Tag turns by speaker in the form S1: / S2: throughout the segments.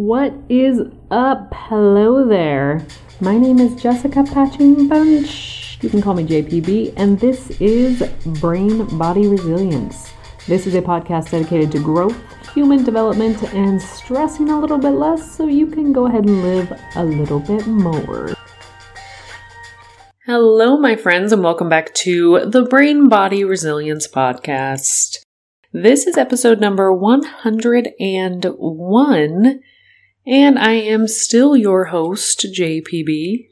S1: What is up? Hello there. My name is Jessica Patching Bunch. You can call me JPB, and this is Brain Body Resilience. This is a podcast dedicated to growth, human development, and stressing a little bit less so you can go ahead and live a little bit more. Hello, my friends, and welcome back to the Brain Body Resilience Podcast. This is episode number 101 and I am still your host, JPB.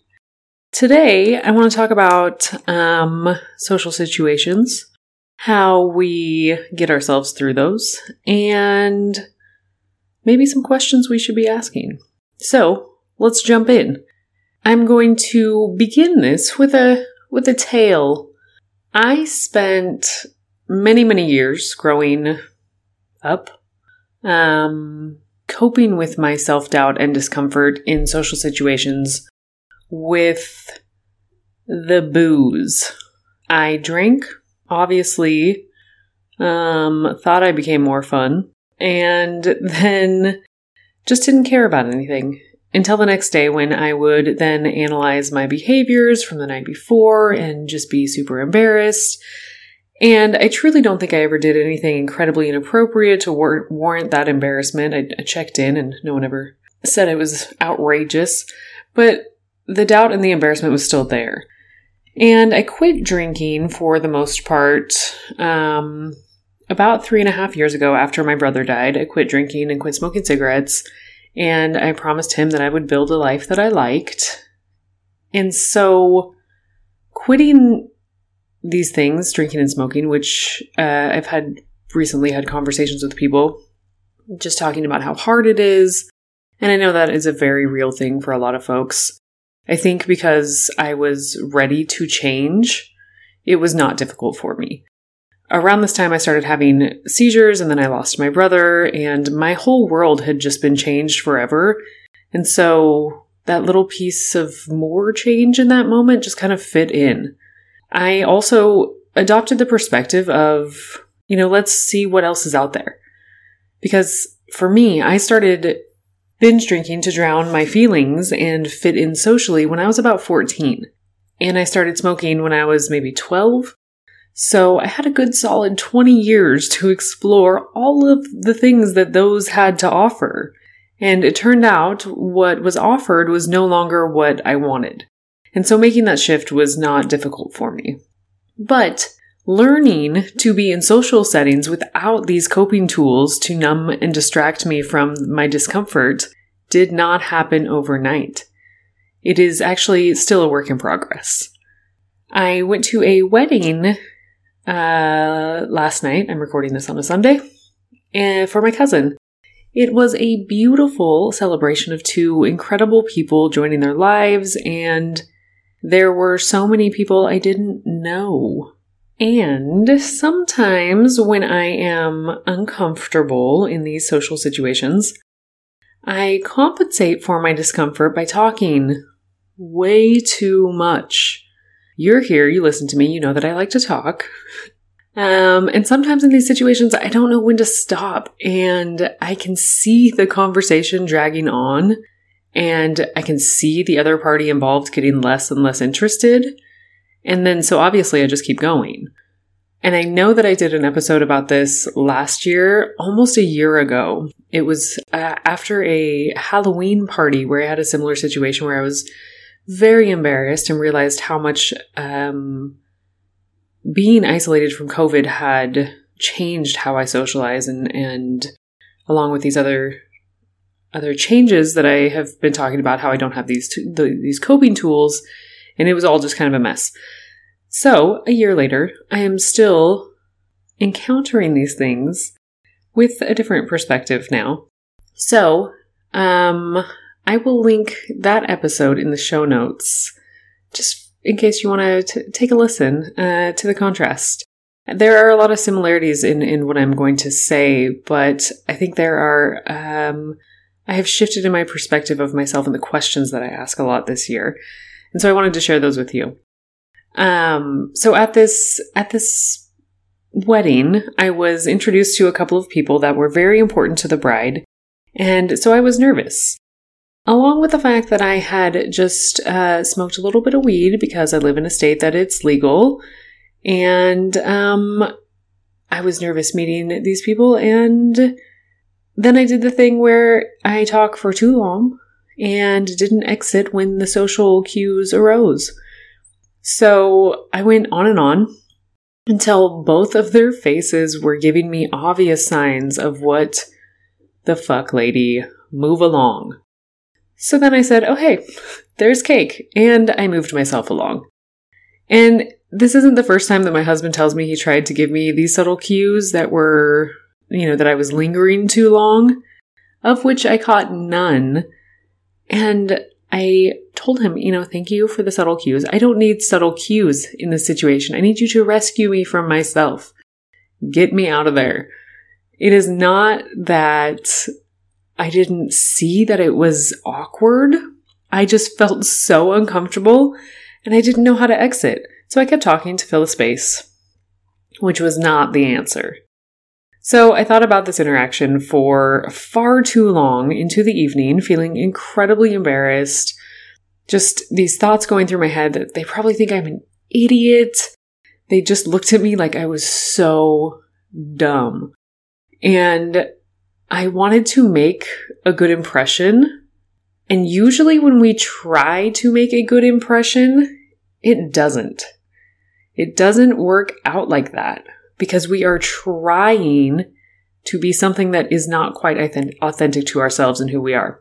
S1: Today, I want to talk about um, social situations, how we get ourselves through those, and maybe some questions we should be asking. So, let's jump in. I'm going to begin this with a with a tale. I spent many many years growing up um coping with my self doubt and discomfort in social situations with the booze. I drank, obviously, um, thought I became more fun, and then just didn't care about anything until the next day when I would then analyze my behaviors from the night before and just be super embarrassed and I truly don't think I ever did anything incredibly inappropriate to war- warrant that embarrassment. I, I checked in and no one ever said it was outrageous, but the doubt and the embarrassment was still there. And I quit drinking for the most part um, about three and a half years ago after my brother died. I quit drinking and quit smoking cigarettes. And I promised him that I would build a life that I liked. And so quitting these things, drinking and smoking, which uh, I've had recently had conversations with people just talking about how hard it is. And I know that is a very real thing for a lot of folks. I think because I was ready to change, it was not difficult for me. Around this time, I started having seizures, and then I lost my brother, and my whole world had just been changed forever. And so that little piece of more change in that moment just kind of fit in. I also adopted the perspective of, you know, let's see what else is out there. Because for me, I started binge drinking to drown my feelings and fit in socially when I was about 14. And I started smoking when I was maybe 12. So I had a good solid 20 years to explore all of the things that those had to offer. And it turned out what was offered was no longer what I wanted. And so making that shift was not difficult for me. But learning to be in social settings without these coping tools to numb and distract me from my discomfort did not happen overnight. It is actually still a work in progress. I went to a wedding uh, last night. I'm recording this on a Sunday. And for my cousin. It was a beautiful celebration of two incredible people joining their lives and there were so many people I didn't know. And sometimes when I am uncomfortable in these social situations, I compensate for my discomfort by talking way too much. You're here, you listen to me, you know that I like to talk. Um, and sometimes in these situations, I don't know when to stop, and I can see the conversation dragging on and I can see the other party involved getting less and less interested. And then, so obviously, I just keep going. And I know that I did an episode about this last year, almost a year ago. It was uh, after a Halloween party where I had a similar situation where I was very embarrassed and realized how much um, being isolated from COVID had changed how I socialize and, and along with these other other changes that I have been talking about, how I don't have these t- the, these coping tools, and it was all just kind of a mess. So a year later, I am still encountering these things with a different perspective now. So, um, I will link that episode in the show notes, just in case you want to take a listen uh, to the contrast. There are a lot of similarities in, in what I'm going to say, but I think there are um, I have shifted in my perspective of myself and the questions that I ask a lot this year. And so I wanted to share those with you. Um, so at this, at this wedding, I was introduced to a couple of people that were very important to the bride. And so I was nervous. Along with the fact that I had just uh, smoked a little bit of weed because I live in a state that it's legal. And um, I was nervous meeting these people. And then I did the thing where I talk for too long and didn't exit when the social cues arose. So I went on and on until both of their faces were giving me obvious signs of what the fuck, lady, move along. So then I said, oh, hey, there's cake. And I moved myself along. And this isn't the first time that my husband tells me he tried to give me these subtle cues that were, you know, that I was lingering too long, of which I caught none. And I told him, you know, thank you for the subtle cues. I don't need subtle cues in this situation. I need you to rescue me from myself. Get me out of there. It is not that I didn't see that it was awkward. I just felt so uncomfortable and I didn't know how to exit. So I kept talking to fill the space, which was not the answer. So I thought about this interaction for far too long into the evening, feeling incredibly embarrassed. Just these thoughts going through my head that they probably think I'm an idiot. They just looked at me like I was so dumb. And I wanted to make a good impression. And usually when we try to make a good impression, it doesn't. It doesn't work out like that because we are trying to be something that is not quite authentic to ourselves and who we are,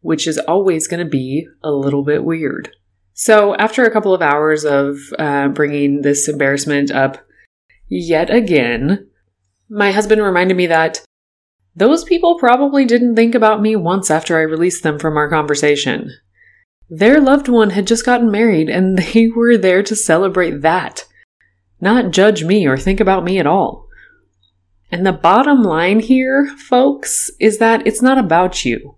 S1: which is always going to be a little bit weird. So, after a couple of hours of uh, bringing this embarrassment up yet again, my husband reminded me that those people probably didn't think about me once after I released them from our conversation. Their loved one had just gotten married and they were there to celebrate that not judge me or think about me at all. And the bottom line here, folks, is that it's not about you.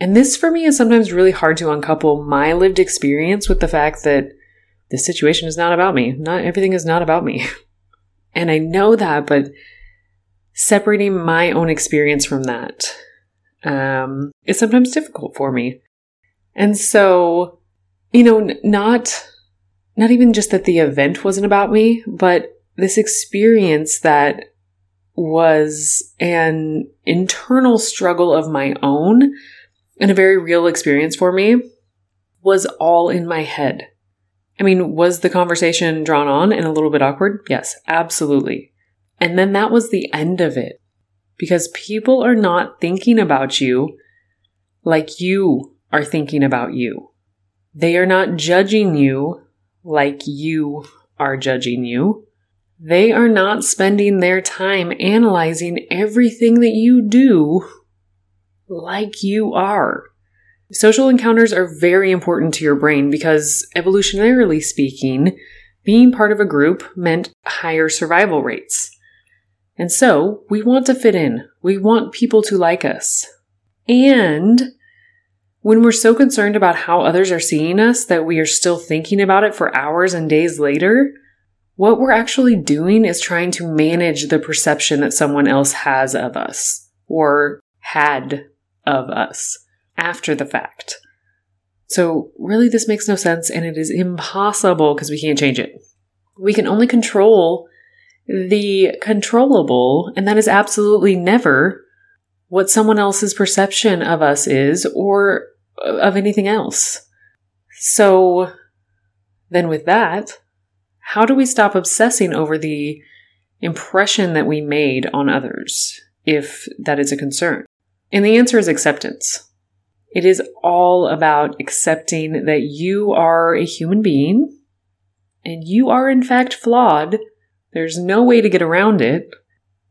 S1: And this for me is sometimes really hard to uncouple my lived experience with the fact that this situation is not about me. Not everything is not about me. And I know that, but separating my own experience from that um, is sometimes difficult for me. And so, you know, not not even just that the event wasn't about me, but this experience that was an internal struggle of my own and a very real experience for me was all in my head. I mean, was the conversation drawn on and a little bit awkward? Yes, absolutely. And then that was the end of it because people are not thinking about you like you are thinking about you. They are not judging you like you are judging you. They are not spending their time analyzing everything that you do like you are. Social encounters are very important to your brain because, evolutionarily speaking, being part of a group meant higher survival rates. And so, we want to fit in. We want people to like us. And when we're so concerned about how others are seeing us that we are still thinking about it for hours and days later, what we're actually doing is trying to manage the perception that someone else has of us or had of us after the fact. So, really, this makes no sense and it is impossible because we can't change it. We can only control the controllable, and that is absolutely never what someone else's perception of us is or of anything else. So then with that, how do we stop obsessing over the impression that we made on others, if that is a concern? And the answer is acceptance. It is all about accepting that you are a human being and you are in fact flawed. There's no way to get around it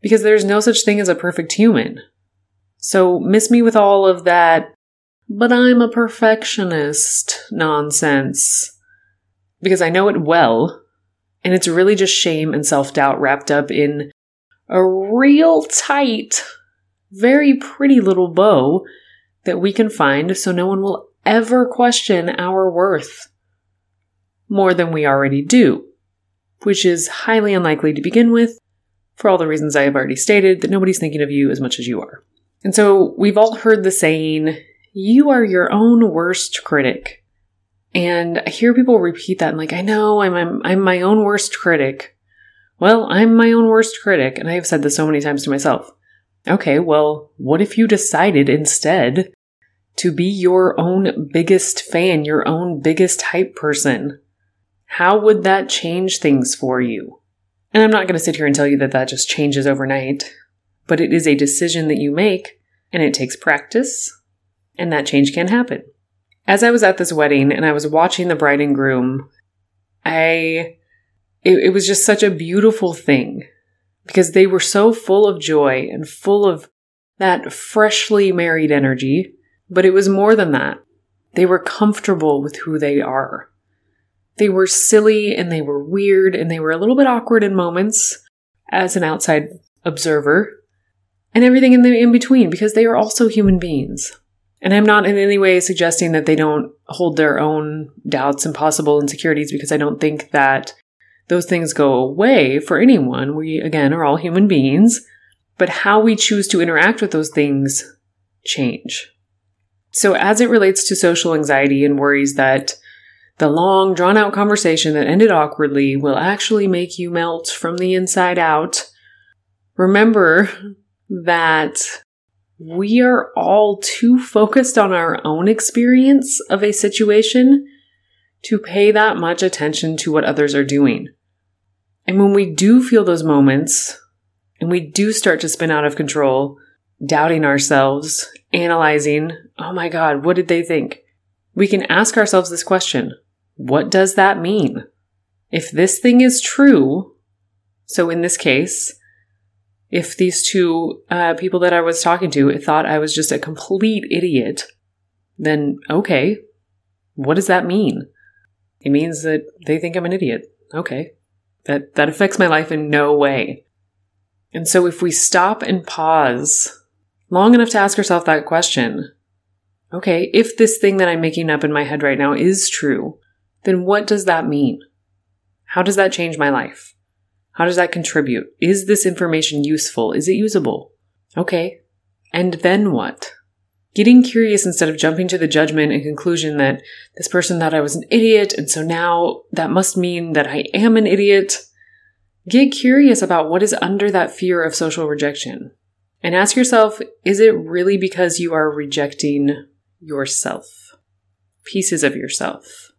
S1: because there's no such thing as a perfect human. So miss me with all of that but I'm a perfectionist nonsense. Because I know it well, and it's really just shame and self doubt wrapped up in a real tight, very pretty little bow that we can find so no one will ever question our worth more than we already do, which is highly unlikely to begin with for all the reasons I have already stated that nobody's thinking of you as much as you are. And so we've all heard the saying, you are your own worst critic. And I hear people repeat that and like, I know I'm, I'm, I'm my own worst critic. Well, I'm my own worst critic. And I have said this so many times to myself. Okay, well, what if you decided instead to be your own biggest fan, your own biggest hype person? How would that change things for you? And I'm not going to sit here and tell you that that just changes overnight, but it is a decision that you make and it takes practice and that change can happen. As I was at this wedding and I was watching the bride and groom, I, it, it was just such a beautiful thing because they were so full of joy and full of that freshly married energy. But it was more than that. They were comfortable with who they are. They were silly and they were weird and they were a little bit awkward in moments as an outside observer and everything in the in between because they are also human beings. And I'm not in any way suggesting that they don't hold their own doubts and possible insecurities because I don't think that those things go away for anyone. We, again, are all human beings, but how we choose to interact with those things change. So, as it relates to social anxiety and worries that the long, drawn out conversation that ended awkwardly will actually make you melt from the inside out, remember that we are all too focused on our own experience of a situation to pay that much attention to what others are doing. And when we do feel those moments and we do start to spin out of control, doubting ourselves, analyzing, oh my God, what did they think? We can ask ourselves this question What does that mean? If this thing is true, so in this case, if these two uh, people that I was talking to thought I was just a complete idiot, then okay, what does that mean? It means that they think I'm an idiot. Okay. That, that affects my life in no way. And so if we stop and pause long enough to ask ourselves that question, okay, if this thing that I'm making up in my head right now is true, then what does that mean? How does that change my life? How does that contribute? Is this information useful? Is it usable? Okay. And then what? Getting curious instead of jumping to the judgment and conclusion that this person thought I was an idiot, and so now that must mean that I am an idiot. Get curious about what is under that fear of social rejection. And ask yourself is it really because you are rejecting yourself? Pieces of yourself.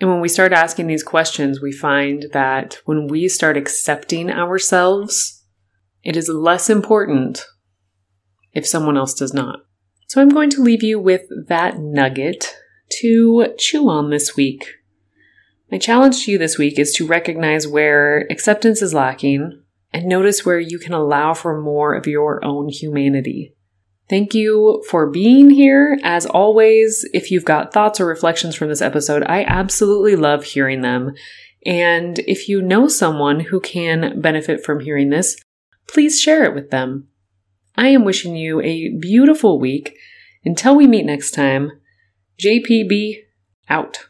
S1: And when we start asking these questions, we find that when we start accepting ourselves, it is less important if someone else does not. So I'm going to leave you with that nugget to chew on this week. My challenge to you this week is to recognize where acceptance is lacking and notice where you can allow for more of your own humanity. Thank you for being here. As always, if you've got thoughts or reflections from this episode, I absolutely love hearing them. And if you know someone who can benefit from hearing this, please share it with them. I am wishing you a beautiful week. Until we meet next time, JPB out.